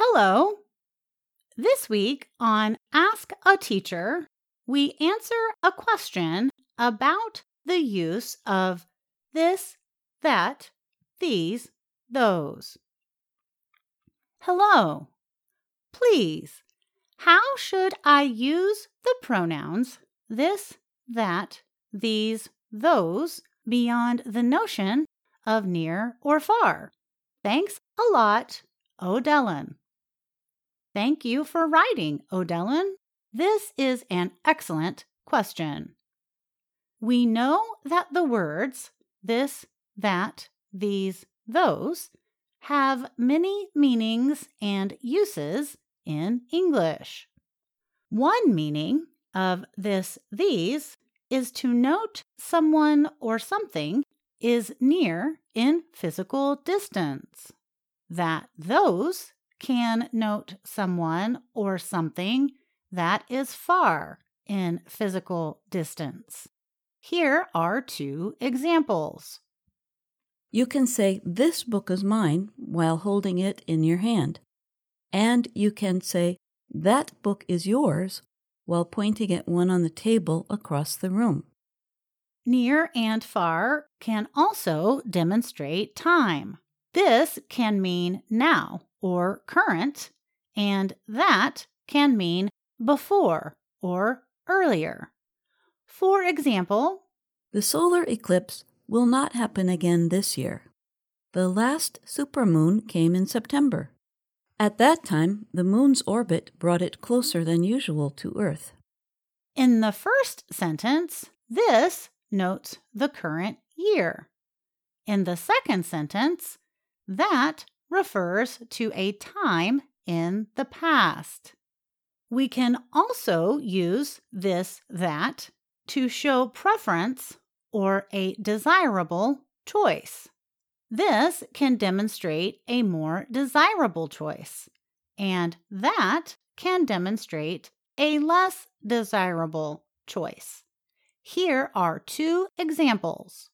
Hello. This week on Ask a Teacher, we answer a question about the use of this, that, these, those. Hello. Please, how should I use the pronouns this, that, these, those beyond the notion of near or far? Thanks a lot, Odellen. Thank you for writing, Odellin. This is an excellent question. We know that the words this, that, these, those have many meanings and uses in English. One meaning of this, these is to note someone or something is near in physical distance. That those can note someone or something that is far in physical distance. Here are two examples. You can say, This book is mine, while holding it in your hand. And you can say, That book is yours, while pointing at one on the table across the room. Near and far can also demonstrate time. This can mean now or current, and that can mean before or earlier. For example, the solar eclipse will not happen again this year. The last supermoon came in September. At that time, the moon's orbit brought it closer than usual to Earth. In the first sentence, this notes the current year. In the second sentence, that refers to a time in the past. We can also use this that to show preference or a desirable choice. This can demonstrate a more desirable choice, and that can demonstrate a less desirable choice. Here are two examples.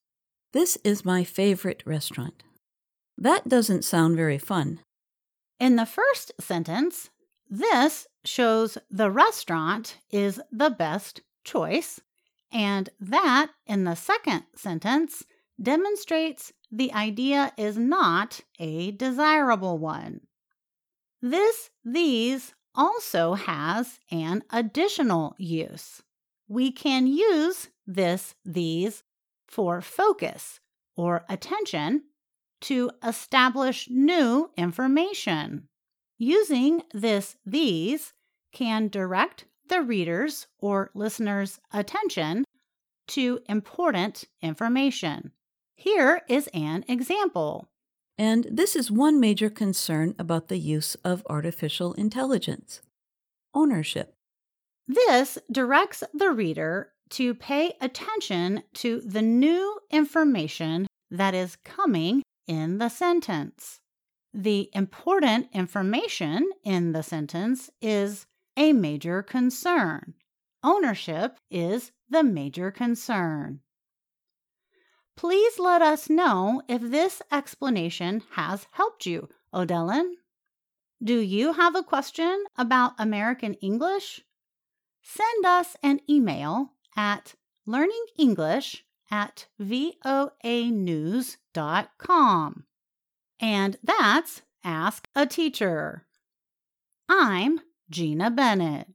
This is my favorite restaurant. That doesn't sound very fun. In the first sentence, this shows the restaurant is the best choice, and that in the second sentence demonstrates the idea is not a desirable one. This, these also has an additional use. We can use this, these for focus or attention to establish new information. Using this, these can direct the reader's or listener's attention to important information. Here is an example. And this is one major concern about the use of artificial intelligence ownership. This directs the reader to pay attention to the new information that is coming in the sentence. The important information in the sentence is a major concern. Ownership is the major concern. Please let us know if this explanation has helped you, Odellen. Do you have a question about American English? Send us an email at learningenglish at voanews.com. And that's Ask a Teacher. I'm Gina Bennett.